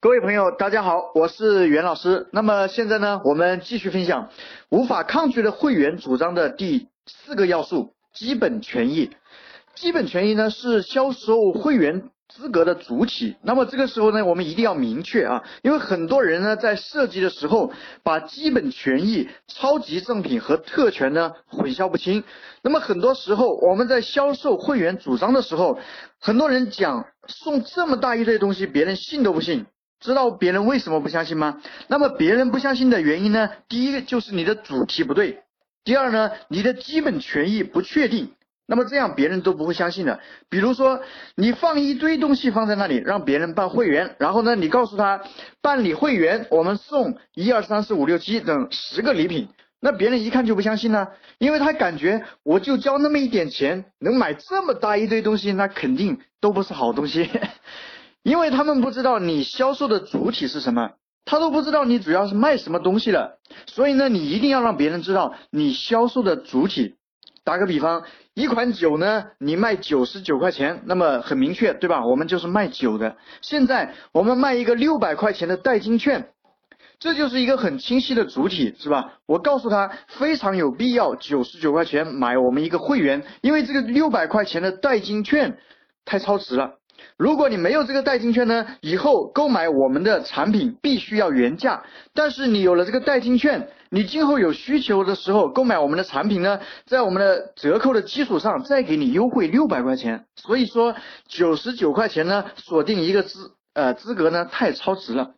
各位朋友，大家好，我是袁老师。那么现在呢，我们继续分享无法抗拒的会员主张的第四个要素——基本权益。基本权益呢是销售会员资格的主体。那么这个时候呢，我们一定要明确啊，因为很多人呢在设计的时候把基本权益、超级赠品和特权呢混淆不清。那么很多时候我们在销售会员主张的时候，很多人讲送这么大一堆东西，别人信都不信。知道别人为什么不相信吗？那么别人不相信的原因呢？第一个就是你的主题不对，第二呢，你的基本权益不确定，那么这样别人都不会相信的。比如说你放一堆东西放在那里，让别人办会员，然后呢，你告诉他办理会员我们送一二三四五六七等十个礼品，那别人一看就不相信了，因为他感觉我就交那么一点钱能买这么大一堆东西，那肯定都不是好东西。因为他们不知道你销售的主体是什么，他都不知道你主要是卖什么东西了，所以呢，你一定要让别人知道你销售的主体。打个比方，一款酒呢，你卖九十九块钱，那么很明确，对吧？我们就是卖酒的。现在我们卖一个六百块钱的代金券，这就是一个很清晰的主体，是吧？我告诉他非常有必要九十九块钱买我们一个会员，因为这个六百块钱的代金券太超值了。如果你没有这个代金券呢，以后购买我们的产品必须要原价。但是你有了这个代金券，你今后有需求的时候购买我们的产品呢，在我们的折扣的基础上再给你优惠六百块钱。所以说九十九块钱呢，锁定一个资呃资格呢太超值了。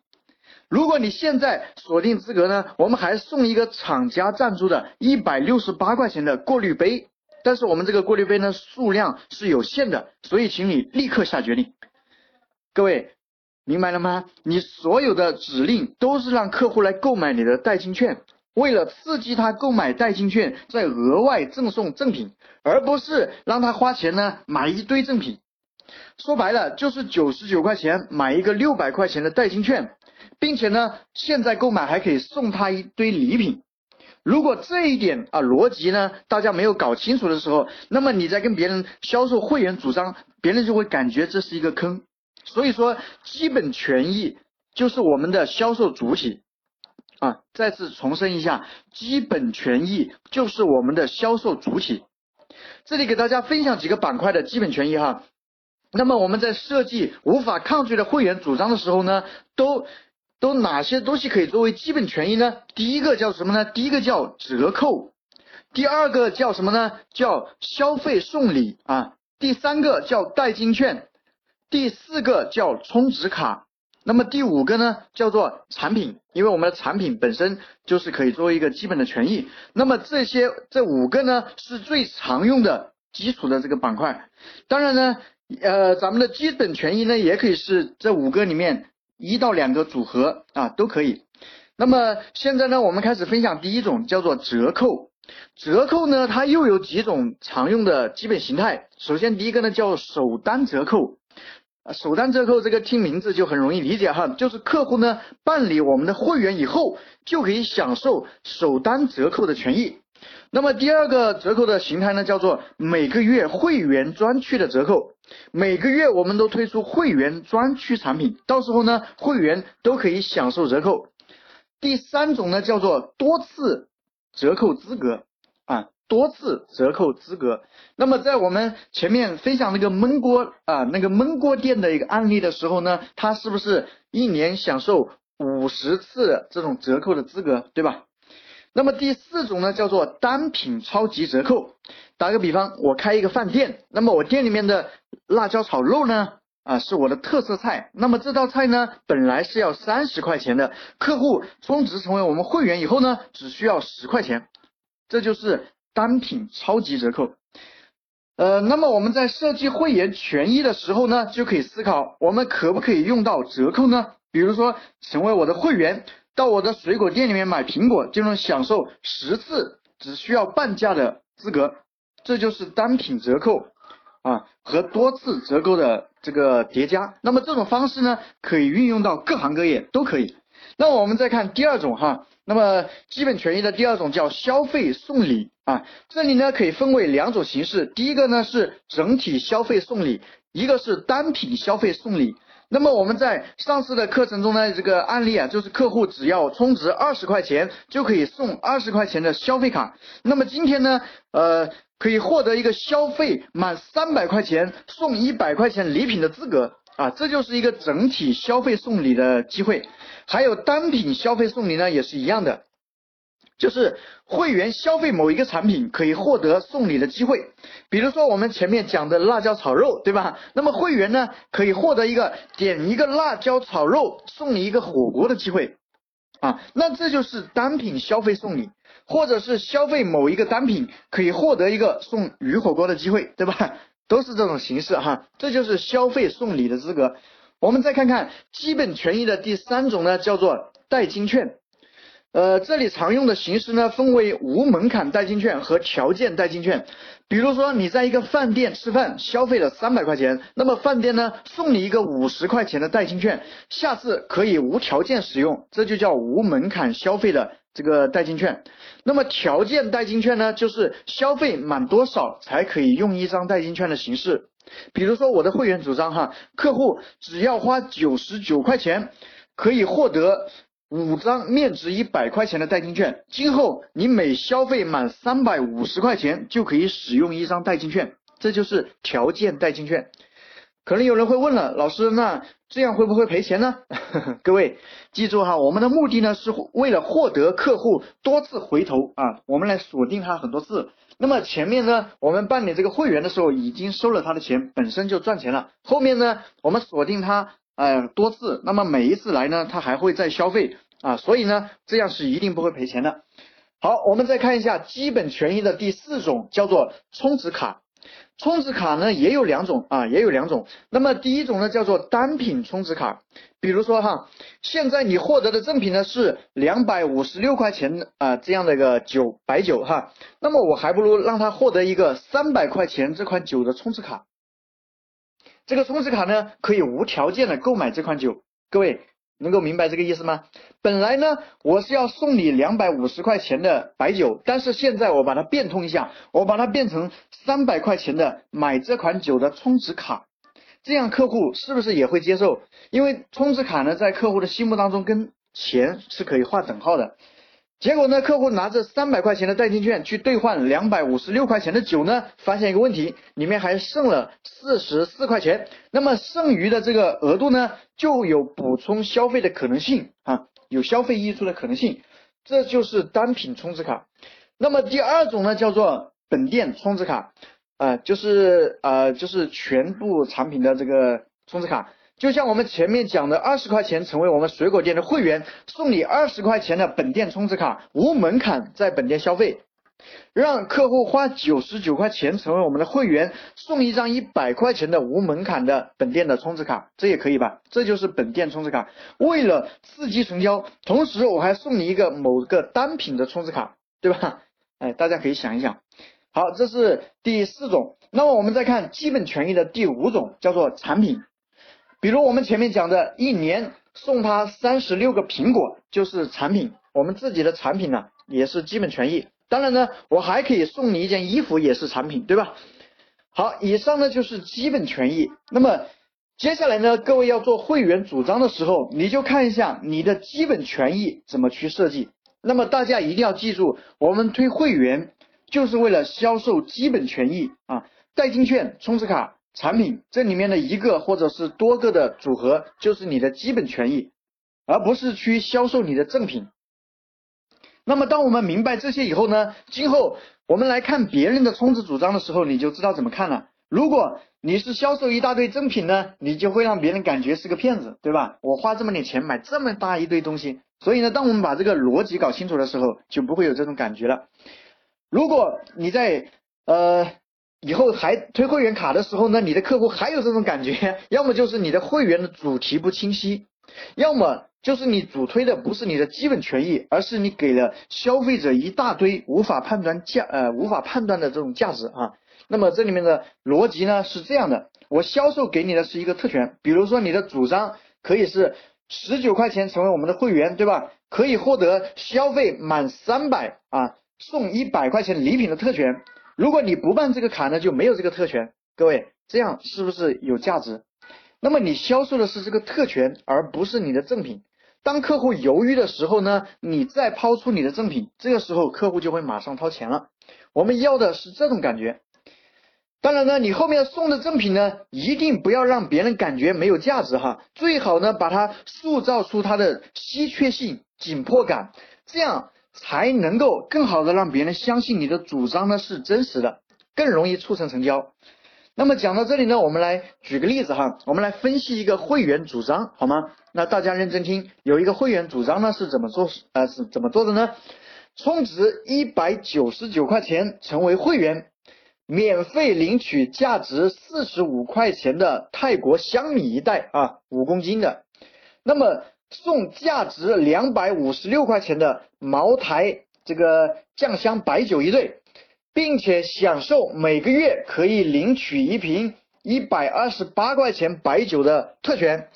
如果你现在锁定资格呢，我们还送一个厂家赞助的一百六十八块钱的过滤杯。但是我们这个过滤杯呢数量是有限的，所以请你立刻下决定。各位明白了吗？你所有的指令都是让客户来购买你的代金券，为了刺激他购买代金券，再额外赠送赠品，而不是让他花钱呢买一堆赠品。说白了就是九十九块钱买一个六百块钱的代金券，并且呢现在购买还可以送他一堆礼品。如果这一点啊逻辑呢，大家没有搞清楚的时候，那么你在跟别人销售会员主张，别人就会感觉这是一个坑。所以说，基本权益就是我们的销售主体啊。再次重申一下，基本权益就是我们的销售主体。这里给大家分享几个板块的基本权益哈。那么我们在设计无法抗拒的会员主张的时候呢，都。都哪些东西可以作为基本权益呢？第一个叫什么呢？第一个叫折扣，第二个叫什么呢？叫消费送礼啊，第三个叫代金券，第四个叫充值卡，那么第五个呢叫做产品，因为我们的产品本身就是可以作为一个基本的权益。那么这些这五个呢是最常用的基础的这个板块。当然呢，呃，咱们的基本权益呢也可以是这五个里面。一到两个组合啊都可以。那么现在呢，我们开始分享第一种，叫做折扣。折扣呢，它又有几种常用的基本形态。首先第一个呢叫首单折扣。首单折扣这个听名字就很容易理解哈，就是客户呢办理我们的会员以后，就可以享受首单折扣的权益。那么第二个折扣的形态呢，叫做每个月会员专区的折扣。每个月我们都推出会员专区产品，到时候呢，会员都可以享受折扣。第三种呢，叫做多次折扣资格啊，多次折扣资格。那么在我们前面分享那个焖锅啊，那个焖锅店的一个案例的时候呢，它是不是一年享受五十次这种折扣的资格，对吧？那么第四种呢，叫做单品超级折扣。打个比方，我开一个饭店，那么我店里面的辣椒炒肉呢，啊是我的特色菜。那么这道菜呢，本来是要三十块钱的，客户充值成为我们会员以后呢，只需要十块钱，这就是单品超级折扣。呃，那么我们在设计会员权益的时候呢，就可以思考，我们可不可以用到折扣呢？比如说，成为我的会员。到我的水果店里面买苹果就能享受十次只需要半价的资格，这就是单品折扣啊和多次折扣的这个叠加。那么这种方式呢，可以运用到各行各业都可以。那我们再看第二种哈，那么基本权益的第二种叫消费送礼啊，这里呢可以分为两种形式，第一个呢是整体消费送礼，一个是单品消费送礼。那么我们在上次的课程中呢，这个案例啊，就是客户只要充值二十块钱就可以送二十块钱的消费卡。那么今天呢，呃，可以获得一个消费满三百块钱送一百块钱礼品的资格啊，这就是一个整体消费送礼的机会。还有单品消费送礼呢，也是一样的。就是会员消费某一个产品可以获得送礼的机会，比如说我们前面讲的辣椒炒肉，对吧？那么会员呢可以获得一个点一个辣椒炒肉送你一个火锅的机会啊，那这就是单品消费送礼，或者是消费某一个单品可以获得一个送鱼火锅的机会，对吧？都是这种形式哈，这就是消费送礼的资格。我们再看看基本权益的第三种呢，叫做代金券。呃，这里常用的形式呢，分为无门槛代金券和条件代金券。比如说，你在一个饭店吃饭，消费了三百块钱，那么饭店呢送你一个五十块钱的代金券，下次可以无条件使用，这就叫无门槛消费的这个代金券。那么条件代金券呢，就是消费满多少才可以用一张代金券的形式。比如说，我的会员主张哈，客户只要花九十九块钱，可以获得。五张面值一百块钱的代金券，今后你每消费满三百五十块钱就可以使用一张代金券，这就是条件代金券。可能有人会问了，老师，那这样会不会赔钱呢？各位记住哈，我们的目的呢是为了获得客户多次回头啊，我们来锁定他很多次。那么前面呢，我们办理这个会员的时候已经收了他的钱，本身就赚钱了。后面呢，我们锁定他。呃，多次，那么每一次来呢，他还会再消费啊，所以呢，这样是一定不会赔钱的。好，我们再看一下基本权益的第四种，叫做充值卡。充值卡呢也有两种啊，也有两种。那么第一种呢叫做单品充值卡，比如说哈，现在你获得的赠品呢是两百五十六块钱啊这样的一个酒白酒哈，那么我还不如让他获得一个三百块钱这款酒的充值卡。这个充值卡呢，可以无条件的购买这款酒，各位能够明白这个意思吗？本来呢，我是要送你两百五十块钱的白酒，但是现在我把它变通一下，我把它变成三百块钱的买这款酒的充值卡，这样客户是不是也会接受？因为充值卡呢，在客户的心目当中跟钱是可以划等号的。结果呢，客户拿着三百块钱的代金券去兑换两百五十六块钱的酒呢，发现一个问题，里面还剩了四十四块钱。那么剩余的这个额度呢，就有补充消费的可能性啊，有消费溢出的可能性。这就是单品充值卡。那么第二种呢，叫做本店充值卡，啊，就是呃，就是全部产品的这个充值卡。就像我们前面讲的，二十块钱成为我们水果店的会员，送你二十块钱的本店充值卡，无门槛在本店消费，让客户花九十九块钱成为我们的会员，送一张一百块钱的无门槛的本店的充值卡，这也可以吧？这就是本店充值卡。为了刺激成交，同时我还送你一个某个单品的充值卡，对吧？哎，大家可以想一想。好，这是第四种。那么我们再看基本权益的第五种，叫做产品。比如我们前面讲的，一年送他三十六个苹果，就是产品。我们自己的产品呢，也是基本权益。当然呢，我还可以送你一件衣服，也是产品，对吧？好，以上呢就是基本权益。那么接下来呢，各位要做会员主张的时候，你就看一下你的基本权益怎么去设计。那么大家一定要记住，我们推会员就是为了销售基本权益啊，代金券、充值卡。产品这里面的一个或者是多个的组合就是你的基本权益，而不是去销售你的赠品。那么当我们明白这些以后呢，今后我们来看别人的充值主张的时候，你就知道怎么看了。如果你是销售一大堆赠品呢，你就会让别人感觉是个骗子，对吧？我花这么点钱买这么大一堆东西，所以呢，当我们把这个逻辑搞清楚的时候，就不会有这种感觉了。如果你在呃。以后还推会员卡的时候呢，你的客户还有这种感觉，要么就是你的会员的主题不清晰，要么就是你主推的不是你的基本权益，而是你给了消费者一大堆无法判断价呃无法判断的这种价值啊。那么这里面的逻辑呢是这样的，我销售给你的是一个特权，比如说你的主张可以是十九块钱成为我们的会员，对吧？可以获得消费满三百啊送一百块钱礼品的特权。如果你不办这个卡呢，就没有这个特权。各位，这样是不是有价值？那么你销售的是这个特权，而不是你的赠品。当客户犹豫的时候呢，你再抛出你的赠品，这个时候客户就会马上掏钱了。我们要的是这种感觉。当然呢，你后面送的赠品呢，一定不要让别人感觉没有价值哈，最好呢把它塑造出它的稀缺性、紧迫感，这样才能够更好的让别人相信你的主张呢是真实的，更容易促成成交。那么讲到这里呢，我们来举个例子哈，我们来分析一个会员主张好吗？那大家认真听，有一个会员主张呢是怎么做呃是怎么做的呢？充值一百九十九块钱成为会员。免费领取价值四十五块钱的泰国香米一袋啊，五公斤的。那么送价值两百五十六块钱的茅台这个酱香白酒一对，并且享受每个月可以领取一瓶一百二十八块钱白酒的特权。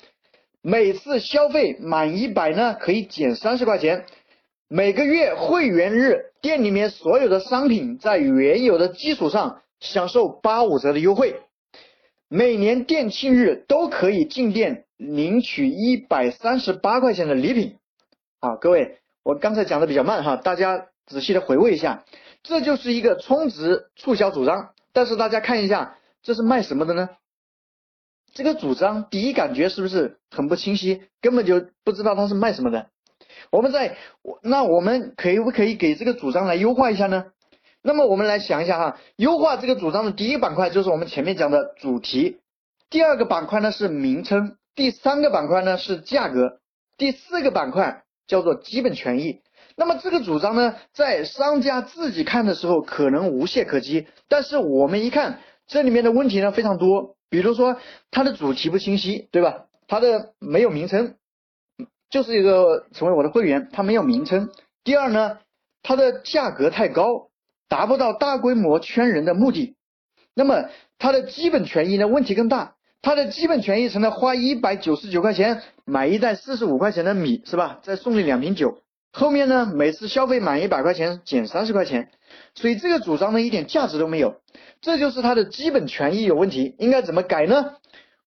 每次消费满一百呢，可以减三十块钱。每个月会员日，店里面所有的商品在原有的基础上。享受八五折的优惠，每年店庆日都可以进店领取一百三十八块钱的礼品。啊，各位，我刚才讲的比较慢哈，大家仔细的回味一下，这就是一个充值促销主张。但是大家看一下，这是卖什么的呢？这个主张第一感觉是不是很不清晰？根本就不知道它是卖什么的。我们在，那我们可不可以给这个主张来优化一下呢？那么我们来想一下哈，优化这个主张的第一板块就是我们前面讲的主题，第二个板块呢是名称，第三个板块呢是价格，第四个板块叫做基本权益。那么这个主张呢，在商家自己看的时候可能无懈可击，但是我们一看这里面的问题呢非常多，比如说它的主题不清晰，对吧？它的没有名称，就是一个成为我的会员，它没有名称。第二呢，它的价格太高。达不到大规模圈人的目的，那么它的基本权益呢？问题更大。他的基本权益成了花一百九十九块钱买一袋四十五块钱的米，是吧？再送你两瓶酒。后面呢，每次消费满一百块钱减三十块钱，所以这个主张呢一点价值都没有。这就是他的基本权益有问题，应该怎么改呢？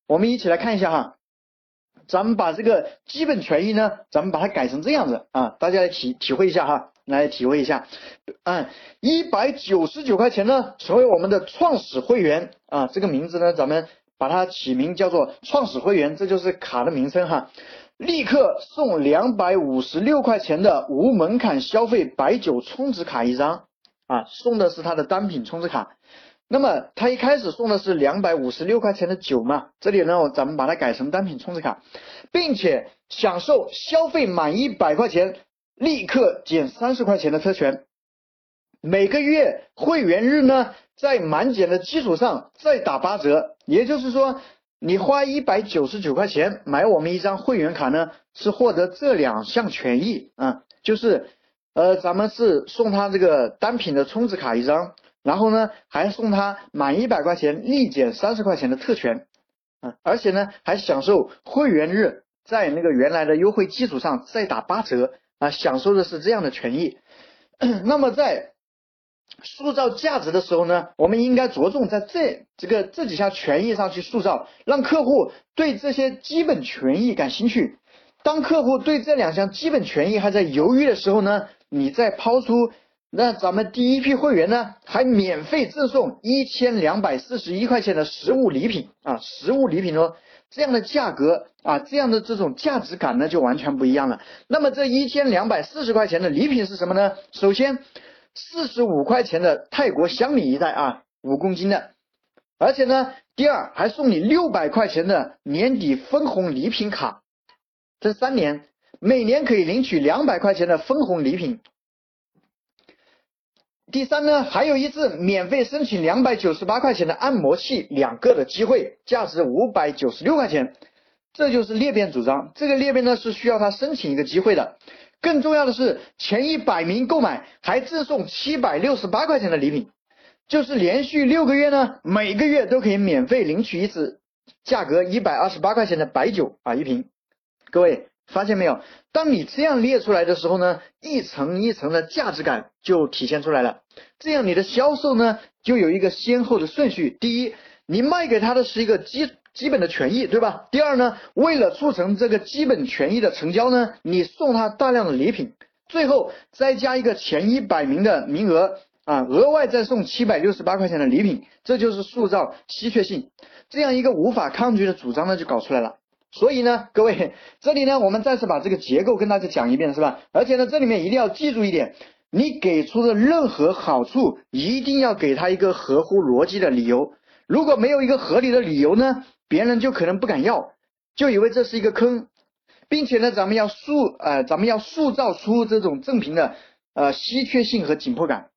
我们一起来看一下哈。咱们把这个基本权益呢，咱们把它改成这样子啊，大家来体体会一下哈。来体会一下，嗯，一百九十九块钱呢，成为我们的创始会员啊，这个名字呢，咱们把它起名叫做创始会员，这就是卡的名称哈。立刻送两百五十六块钱的无门槛消费白酒充值卡一张啊，送的是他的单品充值卡。那么他一开始送的是两百五十六块钱的酒嘛，这里呢，咱们把它改成单品充值卡，并且享受消费满一百块钱。立刻减三十块钱的特权，每个月会员日呢，在满减的基础上再打八折，也就是说，你花一百九十九块钱买我们一张会员卡呢，是获得这两项权益啊，就是呃，咱们是送他这个单品的充值卡一张，然后呢，还送他满一百块钱立减三十块钱的特权啊，而且呢，还享受会员日在那个原来的优惠基础上再打八折。啊，享受的是这样的权益。那么在塑造价值的时候呢，我们应该着重在这这个这几项权益上去塑造，让客户对这些基本权益感兴趣。当客户对这两项基本权益还在犹豫的时候呢，你再抛出，那咱们第一批会员呢，还免费赠送一千两百四十一块钱的实物礼品啊，实物礼品哦。这样的价格啊，这样的这种价值感呢，就完全不一样了。那么这一千两百四十块钱的礼品是什么呢？首先，四十五块钱的泰国香米一袋啊，五公斤的。而且呢，第二还送你六百块钱的年底分红礼品卡，这三年每年可以领取两百块钱的分红礼品。第三呢，还有一次免费申请两百九十八块钱的按摩器两个的机会，价值五百九十六块钱，这就是裂变主张。这个裂变呢是需要他申请一个机会的。更重要的是，前一百名购买还赠送七百六十八块钱的礼品，就是连续六个月呢，每个月都可以免费领取一次，价格一百二十八块钱的白酒啊一瓶。各位。发现没有？当你这样列出来的时候呢，一层一层的价值感就体现出来了。这样你的销售呢，就有一个先后的顺序。第一，你卖给他的是一个基基本的权益，对吧？第二呢，为了促成这个基本权益的成交呢，你送他大量的礼品，最后再加一个前一百名的名额啊，额外再送七百六十八块钱的礼品，这就是塑造稀缺性，这样一个无法抗拒的主张呢就搞出来了。所以呢，各位，这里呢我们再次把这个结构跟大家讲一遍，是吧？而且呢，这里面一定要记住一点，你给出的任何好处，一定要给他一个合乎逻辑的理由。如果没有一个合理的理由呢，别人就可能不敢要，就以为这是一个坑，并且呢，咱们要塑呃，咱们要塑造出这种正品的呃稀缺性和紧迫感。